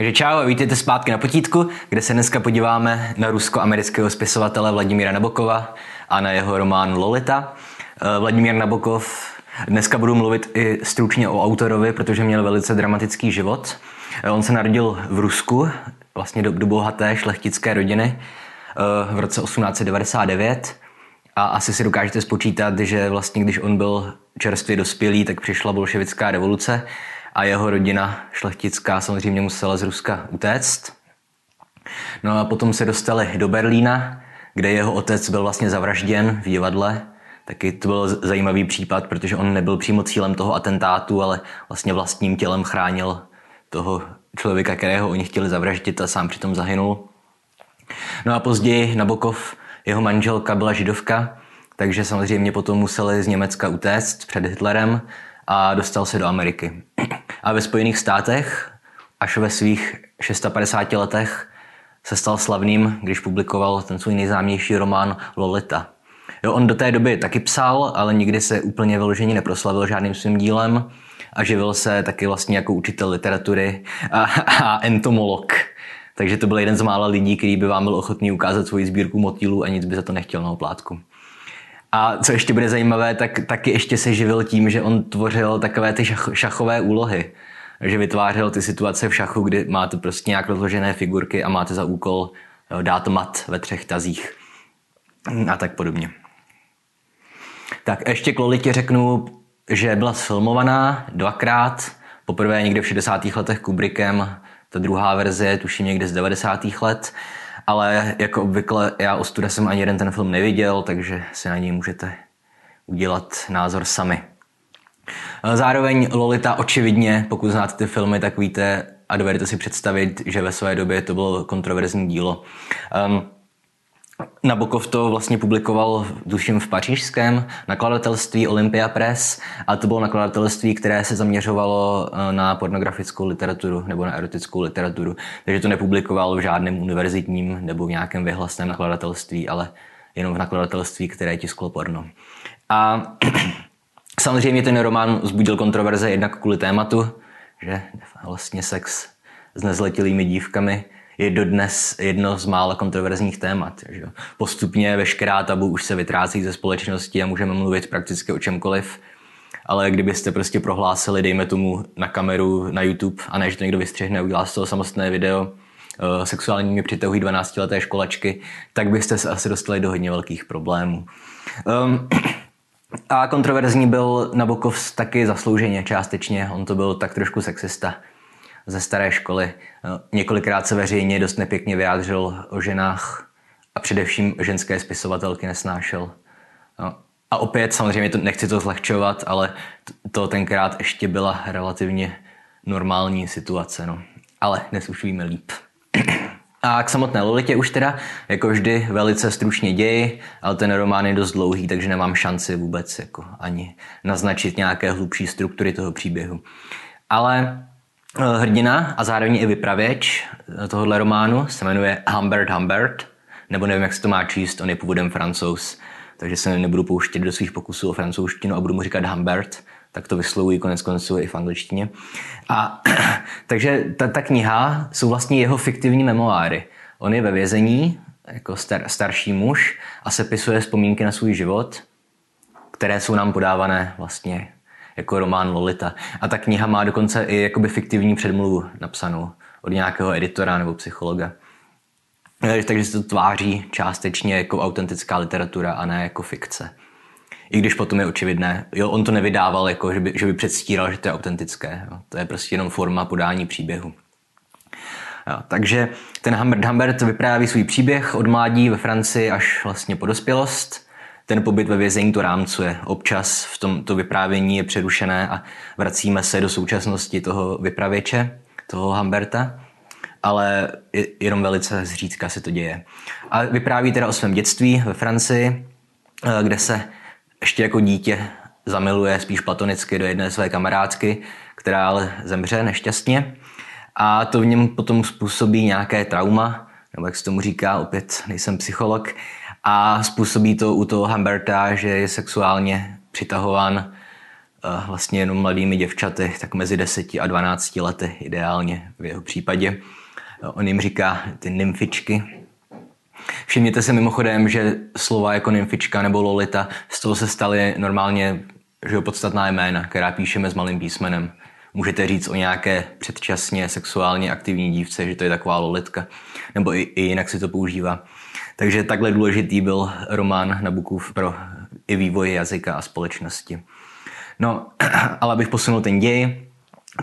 Takže čau a vítejte zpátky na potítku, kde se dneska podíváme na rusko-amerického spisovatele Vladimíra Nabokova a na jeho román Lolita. Eh, Vladimír Nabokov, dneska budu mluvit i stručně o autorovi, protože měl velice dramatický život. Eh, on se narodil v Rusku, vlastně do, do bohaté šlechtické rodiny eh, v roce 1899 a asi si dokážete spočítat, že vlastně když on byl čerstvě dospělý, tak přišla bolševická revoluce a jeho rodina šlechtická samozřejmě musela z Ruska utéct. No a potom se dostali do Berlína, kde jeho otec byl vlastně zavražděn v divadle. Taky to byl zajímavý případ, protože on nebyl přímo cílem toho atentátu, ale vlastně vlastním tělem chránil toho člověka, kterého oni chtěli zavraždit a sám přitom zahynul. No a později Nabokov, jeho manželka byla židovka, takže samozřejmě potom museli z Německa utéct před Hitlerem a dostal se do Ameriky. A ve Spojených státech až ve svých 650 letech se stal slavným, když publikoval ten svůj nejznámější román Lolita. Jo, on do té doby taky psal, ale nikdy se úplně vyloženě neproslavil žádným svým dílem a živil se taky vlastně jako učitel literatury a, a entomolog. Takže to byl jeden z mála lidí, který by vám byl ochotný ukázat svoji sbírku motýlů a nic by za to nechtěl na oplátku. A co ještě bude zajímavé, tak taky ještě se živil tím, že on tvořil takové ty šach, šachové úlohy. Že vytvářel ty situace v šachu, kdy máte prostě nějak rozložené figurky a máte za úkol dát mat ve třech tazích. A tak podobně. Tak ještě k Lolitě řeknu, že byla sfilmovaná dvakrát. Poprvé někde v 60. letech Kubrickem, ta druhá verze tuším někde z 90. let ale jako obvykle já o studa jsem ani jeden ten film neviděl, takže si na něj můžete udělat názor sami. Zároveň Lolita očividně, pokud znáte ty filmy, tak víte a dovedete si představit, že ve své době to bylo kontroverzní dílo. Um, Nabokov to vlastně publikoval, duším, v pařížském nakladatelství Olympia Press a to bylo nakladatelství, které se zaměřovalo eh, na pornografickou literaturu nebo na erotickou literaturu. Takže to nepublikoval v žádném univerzitním nebo v nějakém vyhlasném nakladatelství, ale jenom v nakladatelství, které tisklo porno. A samozřejmě ten román vzbudil kontroverze jednak kvůli tématu, že vlastně sex s nezletilými dívkami je dodnes jedno z mála kontroverzních témat. Že? Postupně veškerá tabu už se vytrácí ze společnosti a můžeme mluvit prakticky o čemkoliv, ale kdybyste prostě prohlásili, dejme tomu na kameru, na YouTube, a ne, že to někdo vystřihne, udělá z toho samostatné video, uh, sexuálními přitahují 12-leté školačky, tak byste se asi dostali do hodně velkých problémů. Um, a kontroverzní byl Nabokov taky zaslouženě částečně, on to byl tak trošku sexista ze staré školy. No, několikrát se veřejně dost nepěkně vyjádřil o ženách a především ženské spisovatelky nesnášel. No, a opět samozřejmě to, nechci to zlehčovat, ale to tenkrát ještě byla relativně normální situace. No. Ale dnes už víme líp. A k samotné Lolitě už teda, jako vždy, velice stručně ději, ale ten román je dost dlouhý, takže nemám šanci vůbec jako ani naznačit nějaké hlubší struktury toho příběhu. Ale Eh, hrdina a zároveň i vypravěč eh, tohohle románu se jmenuje Humbert Humbert, nebo nevím, jak se to má číst, on je původem francouz, takže se nebudu pouštět do svých pokusů o francouzštinu a budu mu říkat Humbert, tak to vyslovují konec konců i v angličtině. A, takže ta, ta kniha jsou vlastně jeho fiktivní memoáry. On je ve vězení jako star, starší muž a sepisuje vzpomínky na svůj život, které jsou nám podávané vlastně jako román Lolita. A ta kniha má dokonce i jakoby fiktivní předmluvu napsanou od nějakého editora nebo psychologa. Takže se to tváří částečně jako autentická literatura a ne jako fikce. I když potom je očividné, jo, on to nevydával jako, že by, že by předstíral, že to je autentické. Jo. To je prostě jenom forma podání příběhu. Jo, takže ten Humbert Humbert vypráví svůj příběh od mládí ve Francii až vlastně po dospělost ten pobyt ve vězení to rámcuje. Občas v tomto vyprávění je přerušené a vracíme se do současnosti toho vypravěče, toho Hamberta, ale jenom velice zřídka se to děje. A vypráví teda o svém dětství ve Francii, eh, kde se ještě jako dítě zamiluje spíš platonicky do jedné své kamarádky, která ale zemře nešťastně. A to v něm potom způsobí nějaké trauma, nebo jak se tomu říká, opět nejsem psycholog, a způsobí to u toho Humberta, že je sexuálně přitahován vlastně jenom mladými děvčaty, tak mezi 10 a 12 lety ideálně v jeho případě. On jim říká ty nymfičky. Všimněte se mimochodem, že slova jako nymfička nebo lolita z toho se staly normálně že podstatná jména, která píšeme s malým písmenem. Můžete říct o nějaké předčasně sexuálně aktivní dívce, že to je taková lolitka, nebo i, i jinak si to používá. Takže takhle důležitý byl román Nabokův pro i vývoj jazyka a společnosti. No, ale abych posunul ten děj,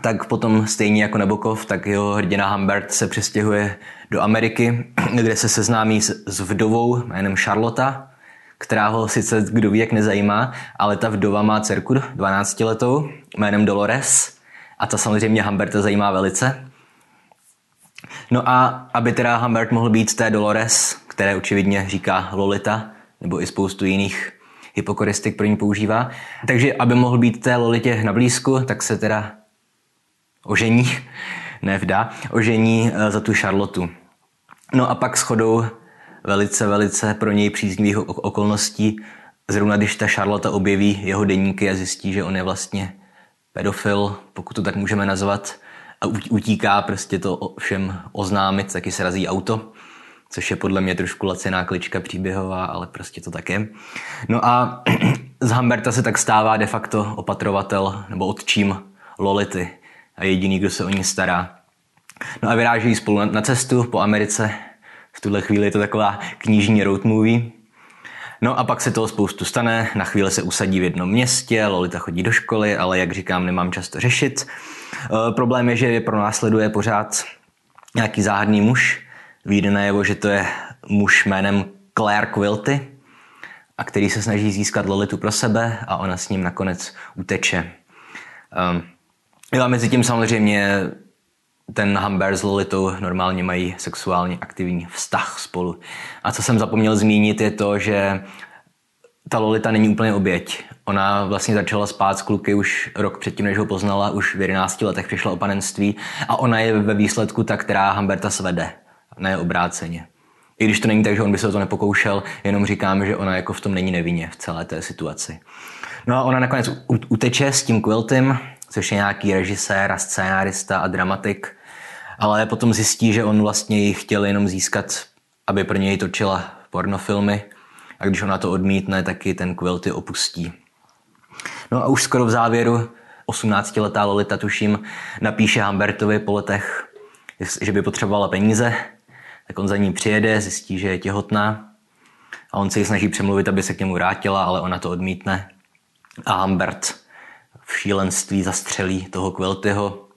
tak potom stejně jako Nabokov, tak jeho hrdina Humbert se přestěhuje do Ameriky, kde se seznámí s, s vdovou jménem Charlotte, která ho sice kdo ví jak nezajímá, ale ta vdova má dcerku 12 letou jménem Dolores a ta samozřejmě Humberta zajímá velice. No a aby teda Humbert mohl být té Dolores, které očividně říká Lolita, nebo i spoustu jiných hypokoristik pro ní používá. Takže aby mohl být té Lolitě na blízku, tak se teda ožení, ne vdá, ožení eh, za tu Charlotu. No a pak shodou velice, velice pro něj příznivých okolností, zrovna když ta Charlotte objeví jeho deníky a zjistí, že on je vlastně pedofil, pokud to tak můžeme nazvat, a utíká prostě to všem oznámit, taky se razí auto, což je podle mě trošku laciná klička příběhová, ale prostě to tak je. No a z Hamberta se tak stává de facto opatrovatel nebo otčím Lolity a jediný, kdo se o ní stará. No a vyrážejí spolu na cestu po Americe. V tuhle chvíli je to taková knižní road movie. No a pak se toho spoustu stane, na chvíli se usadí v jednom městě, Lolita chodí do školy, ale jak říkám, nemám často řešit. E, problém je, že je pro následuje pořád nějaký záhadný muž. Výjde najevo, že to je muž jménem Claire Quilty, a který se snaží získat Lolitu pro sebe a ona s ním nakonec uteče. Um, jo a mezi tím samozřejmě ten Humber s Lolitou normálně mají sexuálně aktivní vztah spolu. A co jsem zapomněl zmínit je to, že ta Lolita není úplně oběť. Ona vlastně začala spát s kluky už rok předtím, než ho poznala, už v 11 letech přišla o panenství a ona je ve výsledku ta, která Humberta svede, ne obráceně. I když to není tak, že on by se o to nepokoušel, jenom říkám, že ona jako v tom není nevinně v celé té situaci. No a ona nakonec uteče s tím Quiltym, což je nějaký režisér a scénárista a dramatik, ale potom zjistí, že on vlastně ji chtěl jenom získat, aby pro něj točila pornofilmy a když ona to odmítne, taky ten Quilty opustí. No a už skoro v závěru 18-letá Lolita, tuším, napíše Humbertovi po letech, že by potřebovala peníze, tak on za ní přijede, zjistí, že je těhotná a on se ji snaží přemluvit, aby se k němu vrátila, ale ona to odmítne. A Humbert v šílenství zastřelí toho Quiltyho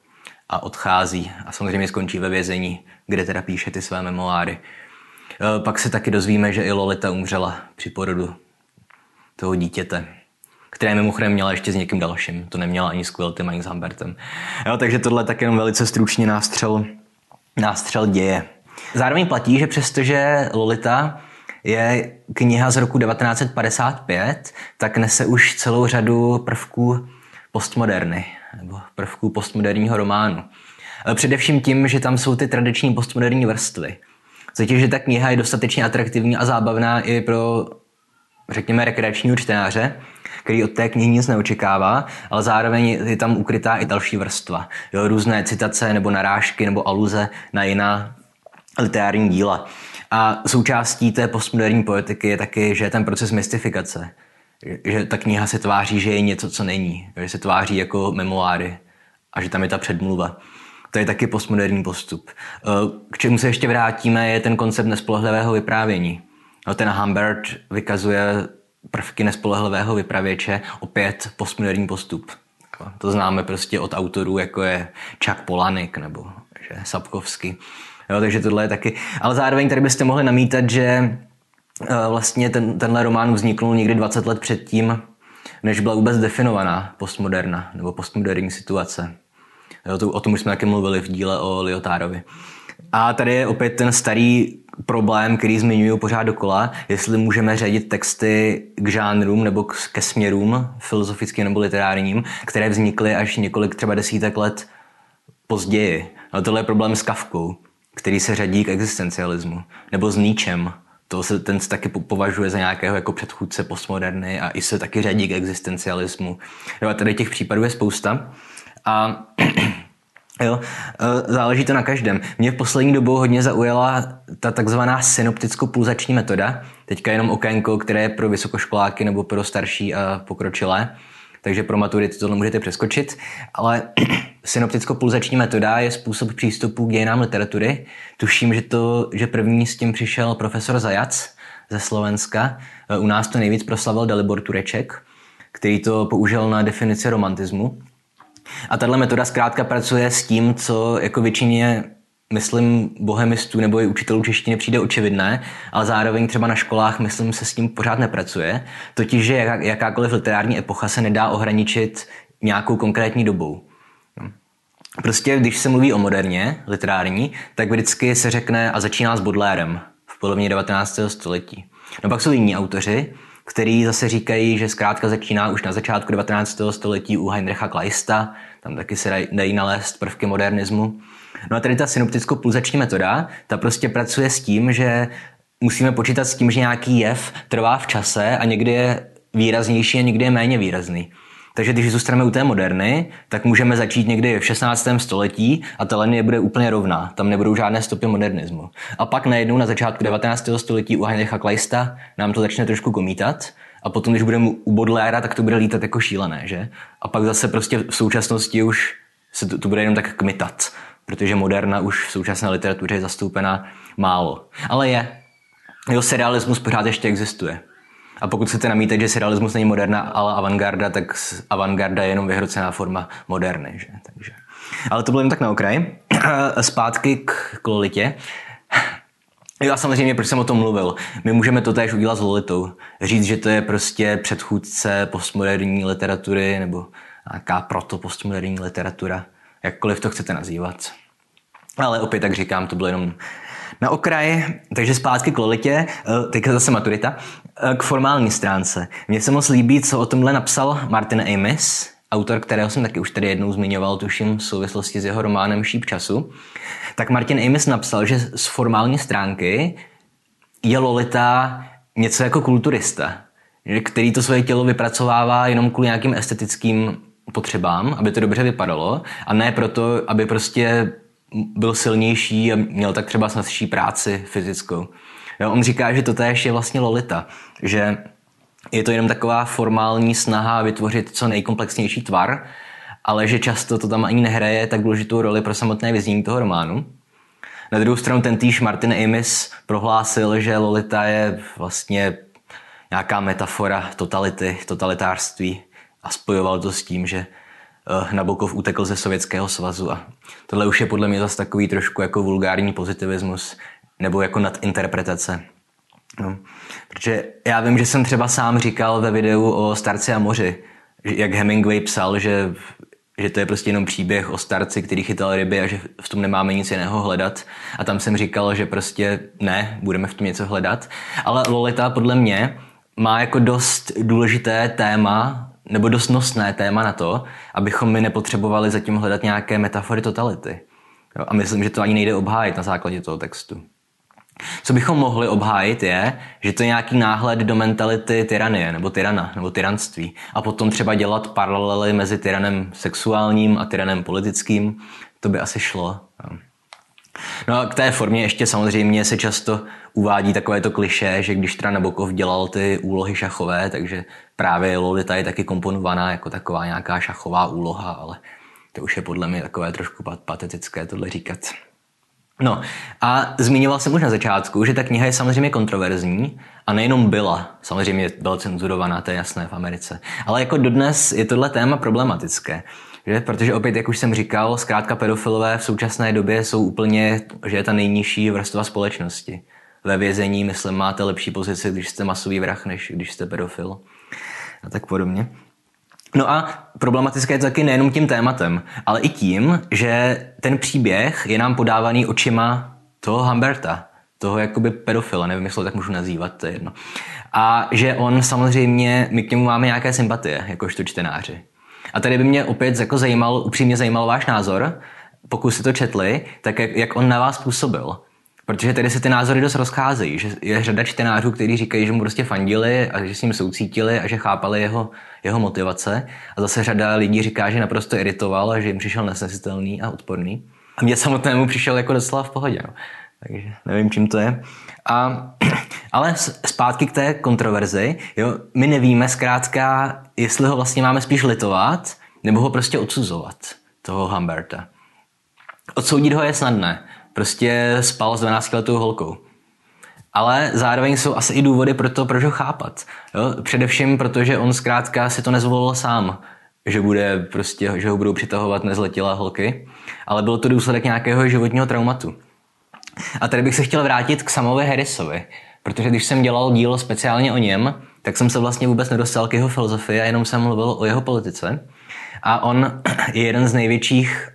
a odchází a samozřejmě skončí ve vězení, kde teda píše ty své memoáry. E, pak se taky dozvíme, že i Lolita umřela při porodu toho dítěte, které mimochodem měla ještě s někým dalším. To neměla ani s Quiltym, ani s Humbertem. Jo, takže tohle tak jenom velice stručně nástřel, nástřel děje. Zároveň platí, že přestože Lolita je kniha z roku 1955, tak nese už celou řadu prvků postmoderny, nebo prvků postmoderního románu. Především tím, že tam jsou ty tradiční postmoderní vrstvy. Totiž, že ta kniha je dostatečně atraktivní a zábavná i pro, řekněme, rekreačního čtenáře, který od té knihy nic neočekává, ale zároveň je tam ukrytá i další vrstva. Jo, různé citace nebo narážky nebo aluze na jiná literární díla. A součástí té postmoderní poetiky je taky, že je ten proces mystifikace. Že ta kniha se tváří, že je něco, co není. Že se tváří jako memoáry a že tam je ta předmluva. To je taky postmoderní postup. K čemu se ještě vrátíme, je ten koncept nespolehlivého vyprávění. No, ten Humbert vykazuje prvky nespolehlivého vypravěče, opět postmoderní postup. To známe prostě od autorů, jako je Chuck Polanik nebo že Sapkovsky. Jo, takže tohle je taky. Ale zároveň tady byste mohli namítat, že eh, vlastně ten, tenhle román vzniknul někdy 20 let předtím, než byla vůbec definovaná postmoderna nebo postmoderní situace. Jo, to, o tom už jsme taky mluvili v díle o Liotárovi. A tady je opět ten starý problém, který zmiňuju pořád dokola, jestli můžeme řadit texty k žánrům nebo ke směrům filozofickým nebo literárním, které vznikly až několik třeba desítek let později. Ale tohle je problém s Kavkou který se řadí k existencialismu, nebo s Níčem, to se, ten se taky považuje za nějakého jako předchůdce postmoderny a i se taky řadí k existencialismu. Jo, a tady těch případů je spousta. A Jo, e, záleží to na každém. Mě v poslední dobou hodně zaujala ta takzvaná synopticko-pulzační metoda. Teďka jenom okénko, které je pro vysokoškoláky nebo pro starší a pokročilé. Takže pro maturity to můžete přeskočit. Ale synopticko-pulzační metoda je způsob přístupu k dějinám literatury. Tuším, že, to, že první s tím přišel profesor Zajac ze Slovenska. U nás to nejvíc proslavil Dalibor Tureček, který to použil na definici romantismu. A tahle metoda zkrátka pracuje s tím, co jako většině myslím, bohemistů nebo i učitelů češtiny přijde očividné, ale zároveň třeba na školách, myslím, se s tím pořád nepracuje. Totiž, že jakákoliv literární epocha se nedá ohraničit nějakou konkrétní dobou. Prostě, když se mluví o moderně, literární, tak vždycky se řekne a začíná s Baudelairem v polovině 19. století. No pak jsou jiní autoři, který zase říkají, že zkrátka začíná už na začátku 19. století u Heinricha Kleista, tam taky se dají nalézt prvky modernismu. No a tady ta synopticko-pulzační metoda, ta prostě pracuje s tím, že musíme počítat s tím, že nějaký jev trvá v čase a někdy je výraznější a někdy je méně výrazný. Takže když zůstaneme u té moderny, tak můžeme začít někdy v 16. století a ta linie bude úplně rovná. Tam nebudou žádné stopy modernismu. A pak najednou na začátku 19. století u Heinricha Kleista nám to začne trošku komítat a potom, když budeme u Baudelaire, tak to bude lítat jako šílené, že? A pak zase prostě v současnosti už se to, to bude jenom tak kmitat, protože moderna už v současné literatuře je zastoupena málo. Ale je. Jo, serialismus pořád ještě existuje. A pokud chcete namítat, že surrealismus není moderna, ale avantgarda, tak avantgarda je jenom vyhrocená forma moderny. Že? Takže. Ale to bylo jen tak na okraj. Zpátky k Lolitě. Já samozřejmě, proč jsem o tom mluvil. My můžeme to též udělat s Lolitou. Říct, že to je prostě předchůdce postmoderní literatury nebo nějaká proto postmoderní literatura. Jakkoliv to chcete nazývat. Ale opět, tak říkám, to bylo jenom na okraj, takže zpátky k Lolitě, eh, teďka zase maturita, eh, k formální stránce. Mně se moc líbí, co o tomhle napsal Martin Amis, autor, kterého jsem taky už tady jednou zmiňoval, tuším v souvislosti s jeho románem Šíp času. Tak Martin Amis napsal, že z formální stránky je Lolita něco jako kulturista, který to svoje tělo vypracovává jenom kvůli nějakým estetickým potřebám, aby to dobře vypadalo a ne proto, aby prostě byl silnější a měl tak třeba snadší práci fyzickou. Jo, on říká, že to je vlastně Lolita, že je to jenom taková formální snaha vytvořit co nejkomplexnější tvar, ale že často to tam ani nehraje tak důležitou roli pro samotné vyznění toho románu. Na druhou stranu ten týž Martin Amis prohlásil, že Lolita je vlastně nějaká metafora totality, totalitářství a spojoval to s tím, že Eh, Nabokov utekl ze Sovětského svazu a tohle už je podle mě zase takový trošku jako vulgární pozitivismus nebo jako nadinterpretace. No. Protože já vím, že jsem třeba sám říkal ve videu o Starci a moři, jak Hemingway psal, že, že to je prostě jenom příběh o starci, který chytal ryby a že v tom nemáme nic jiného hledat. A tam jsem říkal, že prostě ne, budeme v tom něco hledat. Ale Lolita podle mě má jako dost důležité téma nebo dost nosné téma na to, abychom my nepotřebovali zatím hledat nějaké metafory totality. A myslím, že to ani nejde obhájit na základě toho textu. Co bychom mohli obhájit je, že to je nějaký náhled do mentality tyranie nebo tyrana nebo tyranství a potom třeba dělat paralely mezi tyranem sexuálním a tyranem politickým, to by asi šlo. No a k té formě ještě samozřejmě se často uvádí takové to kliše, že když teda Nabokov dělal ty úlohy šachové, takže právě Lolita je taky komponovaná jako taková nějaká šachová úloha, ale to už je podle mě takové trošku patetické tohle říkat. No a zmiňoval jsem už na začátku, že ta kniha je samozřejmě kontroverzní a nejenom byla, samozřejmě byla cenzurovaná, to je jasné v Americe, ale jako dodnes je tohle téma problematické. Že? Protože opět, jak už jsem říkal, zkrátka pedofilové v současné době jsou úplně, že je ta nejnižší vrstva společnosti. Ve vězení, myslím, máte lepší pozici, když jste masový vrah, než když jste pedofil. A tak podobně. No a problematické je to taky nejenom tím tématem, ale i tím, že ten příběh je nám podávaný očima toho Humberta, toho jakoby pedofila, nevím, jestli to tak můžu nazývat, to je jedno. A že on samozřejmě, my k němu máme nějaké sympatie, jakožto čtenáři. A tady by mě opět jako zajímal, upřímně zajímal váš názor, pokud jste to četli, tak jak, jak on na vás působil. Protože tady se ty názory dost rozcházejí, že je řada čtenářů, kteří říkají, že mu prostě fandili a že s ním soucítili a že chápali jeho, jeho motivace. A zase řada lidí říká, že naprosto iritoval a že jim přišel nesnesitelný a odporný. A mě samotnému přišel jako docela v pohodě. No. Takže nevím, čím to je. A, ale zpátky k té kontroverzi. Jo, my nevíme zkrátka, jestli ho vlastně máme spíš litovat, nebo ho prostě odsuzovat, toho Humberta. Odsoudit ho je snadné. Prostě spal s 12 letou holkou. Ale zároveň jsou asi i důvody pro to, proč ho chápat. Jo? Především protože on zkrátka si to nezvolil sám, že, bude prostě, že ho budou přitahovat nezletilé holky, ale byl to důsledek nějakého životního traumatu. A tady bych se chtěl vrátit k Samovi Harrisovi, protože když jsem dělal dílo speciálně o něm, tak jsem se vlastně vůbec nedostal k jeho filozofii a jenom jsem mluvil o jeho politice. A on je jeden z největších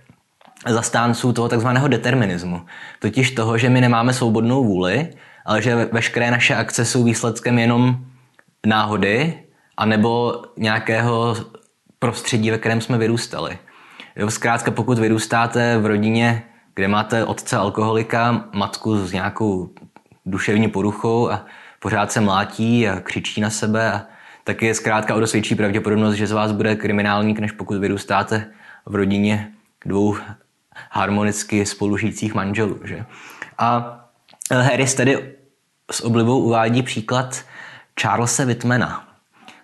zastánců toho takzvaného determinismu. Totiž toho, že my nemáme svobodnou vůli, ale že veškeré naše akce jsou výsledkem jenom náhody anebo nějakého prostředí, ve kterém jsme vyrůstali. Jo, zkrátka, pokud vyrůstáte v rodině, kde máte otce alkoholika, matku s nějakou duševní poruchou a pořád se mlátí a křičí na sebe, a tak je zkrátka o dost větší pravděpodobnost, že z vás bude kriminálník, než pokud vyrůstáte v rodině dvou harmonicky spolužijících manželů. Že? A Harris tedy s oblibou uvádí příklad Charlesa Whitmana,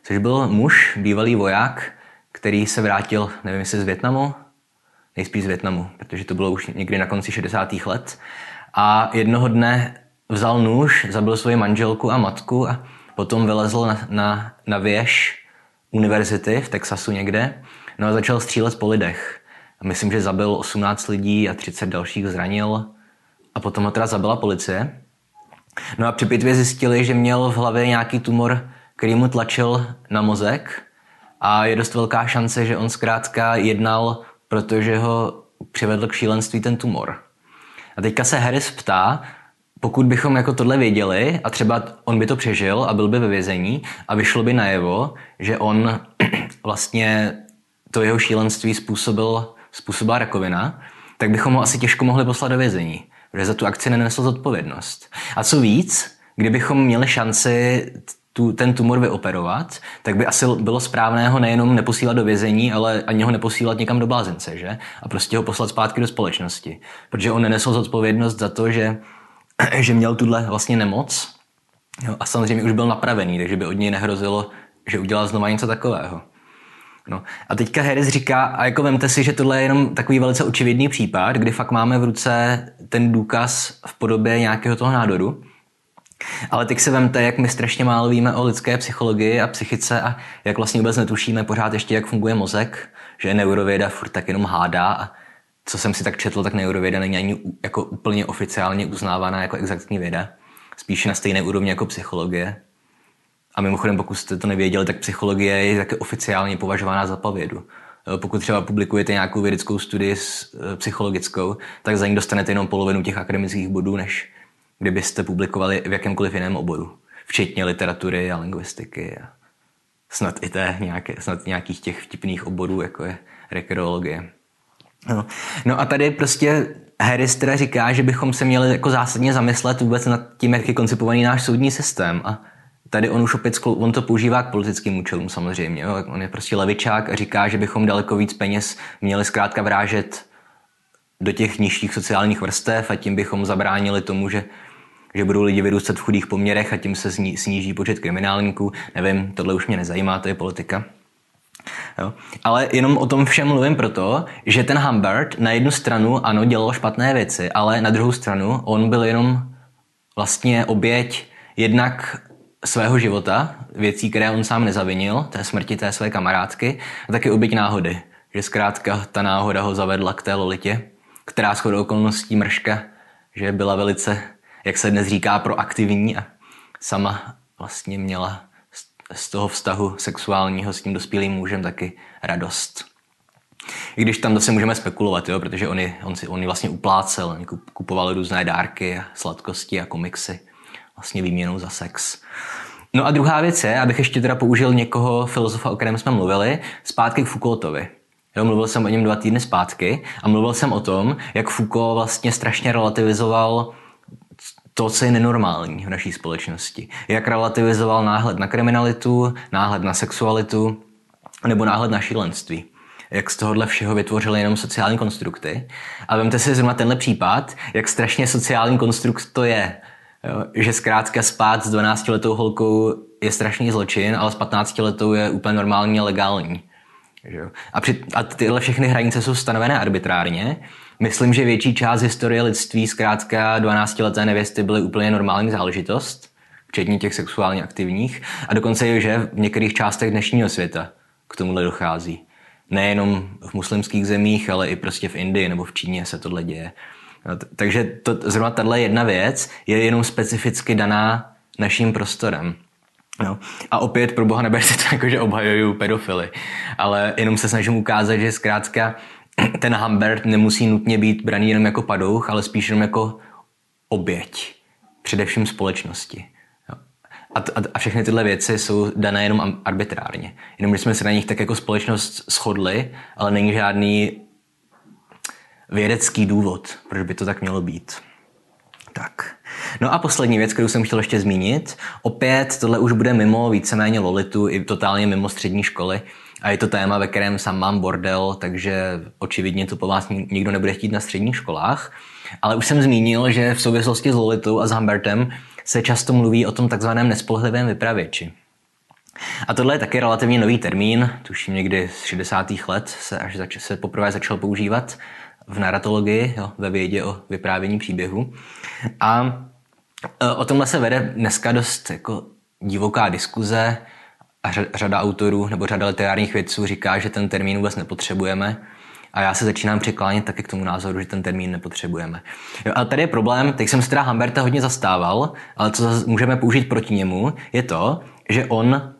což byl muž, bývalý voják, který se vrátil, nevím jestli z Větnamu, nejspíš z Větnamu, protože to bylo už někdy na konci 60. let. A jednoho dne vzal nůž, zabil svoji manželku a matku a potom vylezl na, na, na věž univerzity v Texasu někde, no a začal střílet po lidech. Myslím, že zabil 18 lidí a 30 dalších zranil. A potom ho teda zabila policie. No a při pitvě zjistili, že měl v hlavě nějaký tumor, který mu tlačil na mozek a je dost velká šance, že on zkrátka jednal, protože ho přivedl k šílenství ten tumor. A teďka se Harris ptá, pokud bychom jako tohle věděli a třeba on by to přežil a byl by ve vězení a vyšlo by najevo, že on vlastně to jeho šílenství způsobil způsobila rakovina, tak bychom ho asi těžko mohli poslat do vězení, protože za tu akci nenesl zodpovědnost. A co víc, kdybychom měli šanci tu, ten tumor vyoperovat, tak by asi bylo správné ho nejenom neposílat do vězení, ale ani ho neposílat někam do blázence, že? A prostě ho poslat zpátky do společnosti. Protože on nenesl zodpovědnost za to, že, že měl tuhle vlastně nemoc jo, a samozřejmě už byl napravený, takže by od něj nehrozilo, že udělal znova něco takového. No. A teďka Harris říká, a jako vemte si, že tohle je jenom takový velice očividný případ, kdy fakt máme v ruce ten důkaz v podobě nějakého toho nádoru. Ale teď se vemte, jak my strašně málo víme o lidské psychologii a psychice a jak vlastně vůbec netušíme pořád ještě, jak funguje mozek, že neurověda furt tak jenom hádá a co jsem si tak četl, tak neurověda není ani jako úplně oficiálně uznávaná jako exaktní věda. Spíše na stejné úrovni jako psychologie. A mimochodem, pokud jste to nevěděli, tak psychologie je také oficiálně považována za pavědu. Pokud třeba publikujete nějakou vědeckou studii e, psychologickou, tak za ní dostanete jenom polovinu těch akademických bodů, než kdybyste publikovali v jakémkoliv jiném oboru. Včetně literatury a lingvistiky a snad i té nějaké, snad nějakých těch vtipných oborů, jako je rekreologie. No. no a tady prostě Harris teda říká, že bychom se měli jako zásadně zamyslet vůbec nad tím, jak je koncipovaný náš soudní systém a tady on už opět, on to používá k politickým účelům samozřejmě. Jo? On je prostě levičák a říká, že bychom daleko víc peněz měli zkrátka vrážet do těch nižších sociálních vrstev a tím bychom zabránili tomu, že, že budou lidi vyrůstat v chudých poměrech a tím se sníží počet kriminálníků. Nevím, tohle už mě nezajímá, to je politika. Jo. Ale jenom o tom všem mluvím proto, že ten Humbert na jednu stranu ano dělal špatné věci, ale na druhou stranu on byl jenom vlastně oběť jednak svého života, věcí, které on sám nezavinil, té smrti té své kamarádky, a taky oběť náhody. Že zkrátka ta náhoda ho zavedla k té Lolitě, která shodou okolností mrška, že byla velice, jak se dnes říká, proaktivní a sama vlastně měla z toho vztahu sexuálního s tím dospělým mužem taky radost. I když tam zase můžeme spekulovat, jo, protože on, je, on, si, on vlastně uplácel, kupoval různé dárky sladkosti a komiksy vlastně výměnou za sex. No a druhá věc je, abych ještě teda použil někoho filozofa, o kterém jsme mluvili, zpátky k Foucaultovi. Jo, mluvil jsem o něm dva týdny zpátky a mluvil jsem o tom, jak Foucault vlastně strašně relativizoval to, co je nenormální v naší společnosti. Jak relativizoval náhled na kriminalitu, náhled na sexualitu nebo náhled na šílenství. Jak z tohohle všeho vytvořili jenom sociální konstrukty. A vemte si zrovna tenhle případ, jak strašně sociální konstrukt to je. Jo? Že zkrátka spát s 12-letou holkou je strašný zločin, ale s 15-letou je úplně normální a legální. A, při, a tyhle všechny hranice jsou stanovené arbitrárně Myslím, že větší část historie lidství zkrátka 12-leté nevěsty byly úplně normální záležitost, včetně těch sexuálně aktivních, a dokonce je, že v některých částech dnešního světa k tomuhle dochází. Nejenom v muslimských zemích, ale i prostě v Indii nebo v Číně se tohle děje. Takže to, zrovna tahle jedna věc je jenom specificky daná naším prostorem. No. A opět pro boha neberte to jako, že obhajuju pedofily, ale jenom se snažím ukázat, že zkrátka ten Humbert nemusí nutně být braný jenom jako padouch, ale spíš jenom jako oběť. Především společnosti. A, a, a všechny tyhle věci jsou dané jenom arbitrárně. Jenom, že jsme se na nich tak jako společnost shodli, ale není žádný vědecký důvod, proč by to tak mělo být. Tak. No a poslední věc, kterou jsem chtěl ještě zmínit. Opět, tohle už bude mimo víceméně Lolitu i totálně mimo střední školy. A je to téma, ve kterém sám mám bordel, takže očividně to po vás nikdo nebude chtít na středních školách. Ale už jsem zmínil, že v souvislosti s Lolitou a s Humbertem se často mluví o tom takzvaném nespolehlivém vypravěči. A tohle je taky relativně nový termín, tuším někdy z 60. let se až zač- se poprvé začal používat v narratologii, jo, ve vědě o vyprávění příběhu. A e, o tomhle se vede dneska dost jako divoká diskuze, a řada autorů nebo řada literárních vědců říká, že ten termín vůbec nepotřebujeme. A já se začínám překlánět taky k tomu názoru, že ten termín nepotřebujeme. Jo, a tady je problém, teď jsem se teda Hamberta hodně zastával, ale co můžeme použít proti němu, je to, že on,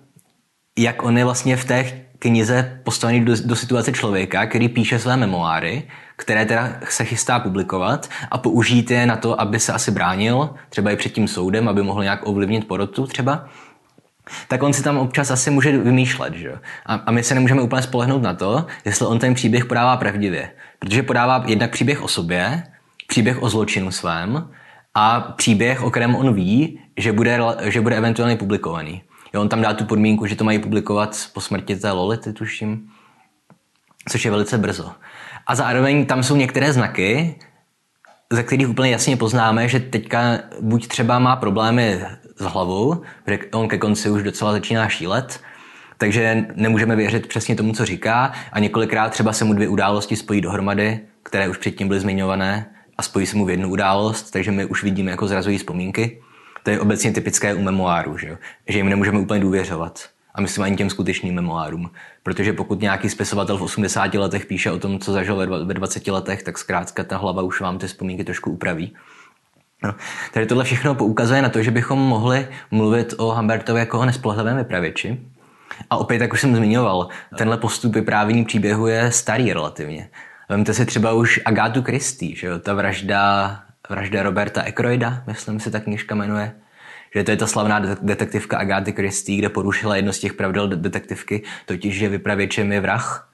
jak on je vlastně v té knize postavený do, do situace člověka, který píše své memoáry, které teda se chystá publikovat a použít je na to, aby se asi bránil, třeba i před tím soudem, aby mohl nějak ovlivnit porotu třeba tak on si tam občas asi může vymýšlet. Že? A, a my se nemůžeme úplně spolehnout na to, jestli on ten příběh podává pravdivě. Protože podává jednak příběh o sobě, příběh o zločinu svém a příběh, o kterém on ví, že bude, že bude eventuálně publikovaný. Jo, on tam dá tu podmínku, že to mají publikovat po smrti té Lolity, tuším, což je velice brzo. A zároveň tam jsou některé znaky, ze kterých úplně jasně poznáme, že teďka buď třeba má problémy s hlavou, protože on ke konci už docela začíná šílet, takže nemůžeme věřit přesně tomu, co říká a několikrát třeba se mu dvě události spojí dohromady, které už předtím byly zmiňované a spojí se mu v jednu událost, takže my už vidíme jako zrazují vzpomínky. To je obecně typické u memoáru, že, že jim nemůžeme úplně důvěřovat. A myslím ani těm skutečným memoárům. Protože pokud nějaký spisovatel v 80 letech píše o tom, co zažil ve 20 letech, tak zkrátka ta hlava už vám ty vzpomínky trošku upraví. No. Tady tohle všechno poukazuje na to, že bychom mohli mluvit o Humbertovi jako o nespolehlivém vypravěči. A opět, jak už jsem zmiňoval, tenhle postup vyprávění příběhu je starý relativně. Vemte si třeba už Agátu Christie, že jo? ta vražda, vražda Roberta Ekroida, myslím si ta knižka jmenuje, že to je ta slavná detektivka Agáty Christie, kde porušila jedno z těch pravidel detektivky, totiž, že vypravěčem je vrah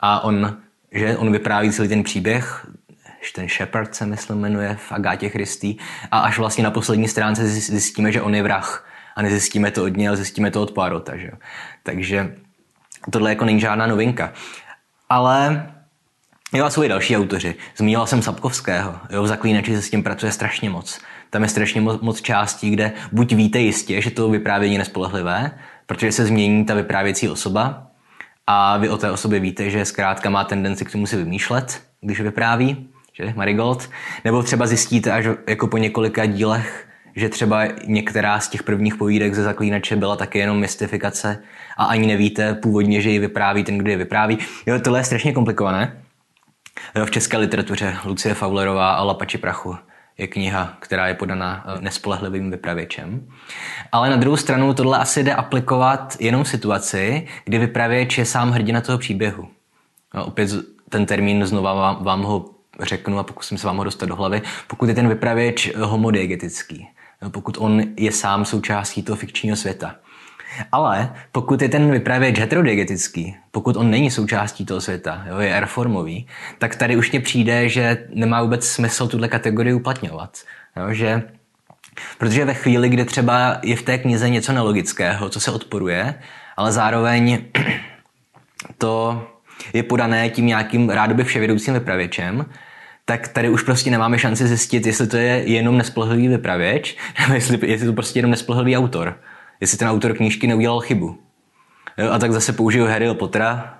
a on, že on vypráví celý ten příběh ten Shepard se myslím jmenuje v Agátě Christy a až vlastně na poslední stránce zjistíme, že on je vrah a nezjistíme to od něj, ale zjistíme to od Poirota, že? Takže tohle jako není žádná novinka. Ale Jo, a jsou i další autoři. Zmínila jsem Sapkovského. Jo, v Zaklínači se s tím pracuje strašně moc. Tam je strašně moc, moc částí, kde buď víte jistě, že to vyprávění je nespolehlivé, protože se změní ta vyprávěcí osoba a vy o té osobě víte, že zkrátka má tendenci k tomu si vymýšlet, když vypráví, že Marigold, nebo třeba zjistíte až jako po několika dílech, že třeba některá z těch prvních povídek ze Zaklínače byla taky jenom mystifikace a ani nevíte původně, že ji vypráví ten, kdo je vypráví. Jo, tohle je strašně komplikované. V české literatuře Lucie Faulerová a Lapači prachu je kniha, která je podaná eh, nespolehlivým vypravěčem. Ale na druhou stranu tohle asi jde aplikovat jenom v situaci, kdy vypravěč je sám hrdina toho příběhu. No, opět ten termín znova vám, vám ho řeknu a pokusím se vám ho dostat do hlavy, pokud je ten vypravěč homodiegetický, pokud on je sám součástí toho fikčního světa. Ale pokud je ten vypravěč heterodiegetický, pokud on není součástí toho světa, jo, je reformový, tak tady už mě přijde, že nemá vůbec smysl tuhle kategorii uplatňovat. Jo, že Protože ve chvíli, kdy třeba je v té knize něco nelogického, co se odporuje, ale zároveň to je podané tím nějakým rádoby vševědoucím vypravěčem, tak tady už prostě nemáme šanci zjistit, jestli to je jenom nespolehlivý vypravěč, nebo jestli, jestli to prostě jenom nespolehlivý autor. Jestli ten autor knížky neudělal chybu. A tak zase použiju Harryho Pottera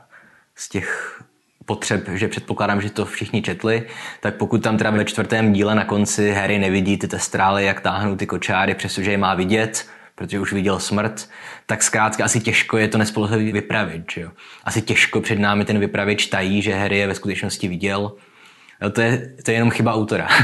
z těch potřeb, že předpokládám, že to všichni četli, tak pokud tam teda ve čtvrtém díle na konci Harry nevidí ty testrály, jak táhnou ty kočáry, přestože je má vidět, protože už viděl smrt, tak zkrátka asi těžko je to nespolehlivý vypravěč. Jo? Asi těžko před námi ten vypravěč tají, že Harry je ve skutečnosti viděl. Jo, to, je, to je jenom chyba autora.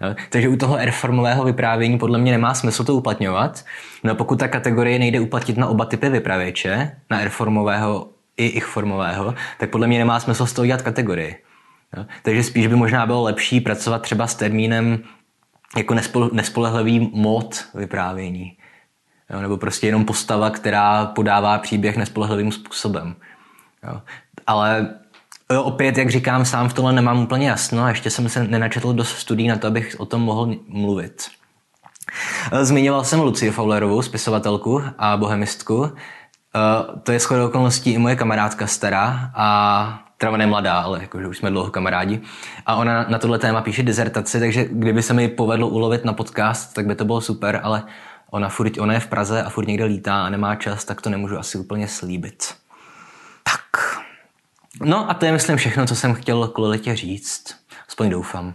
Jo? Takže u toho R-formového vyprávění podle mě nemá smysl to uplatňovat. No pokud ta kategorie nejde uplatnit na oba typy vypravěče, na R-formového i ich formového, tak podle mě nemá smysl z toho dělat kategorii. Jo? Takže spíš by možná bylo lepší pracovat třeba s termínem jako nespolehlivý mod vyprávění. Jo? Nebo prostě jenom postava, která podává příběh nespolehlivým způsobem. Jo? Ale opět, jak říkám, sám v tomhle nemám úplně jasno a ještě jsem se nenačetl dost studií na to, abych o tom mohl mluvit. Zmiňoval jsem Lucie Fowlerovou, spisovatelku a bohemistku, Uh, to je shodou okolností i moje kamarádka stará a teda ne mladá, ale jakože už jsme dlouho kamarádi. A ona na tohle téma píše dizertaci, takže kdyby se mi povedlo ulovit na podcast, tak by to bylo super, ale ona, furt, ona je v Praze a furt někde lítá a nemá čas, tak to nemůžu asi úplně slíbit. No a to je myslím všechno, co jsem chtěl kvůli letě říct. Aspoň doufám.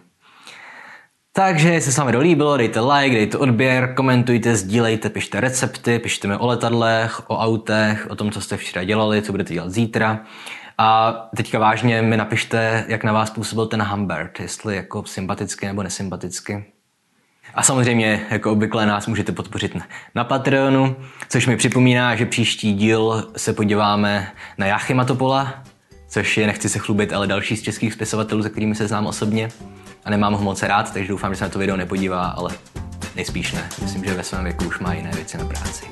Takže, jestli se vám to líbilo, dejte like, dejte odběr, komentujte, sdílejte, pište recepty, pište mi o letadlech, o autech, o tom, co jste včera dělali, co budete dělat zítra. A teďka vážně mi napište, jak na vás působil ten Humbert, jestli jako sympaticky nebo nesympaticky. A samozřejmě, jako obvykle, nás můžete podpořit na Patreonu, což mi připomíná, že příští díl se podíváme na Jáchyma Topola, což je, nechci se chlubit, ale další z českých spisovatelů, se kterými se znám osobně a nemám ho moc rád, takže doufám, že se na to video nepodívá, ale nejspíš ne. Myslím, že ve svém věku už má jiné věci na práci.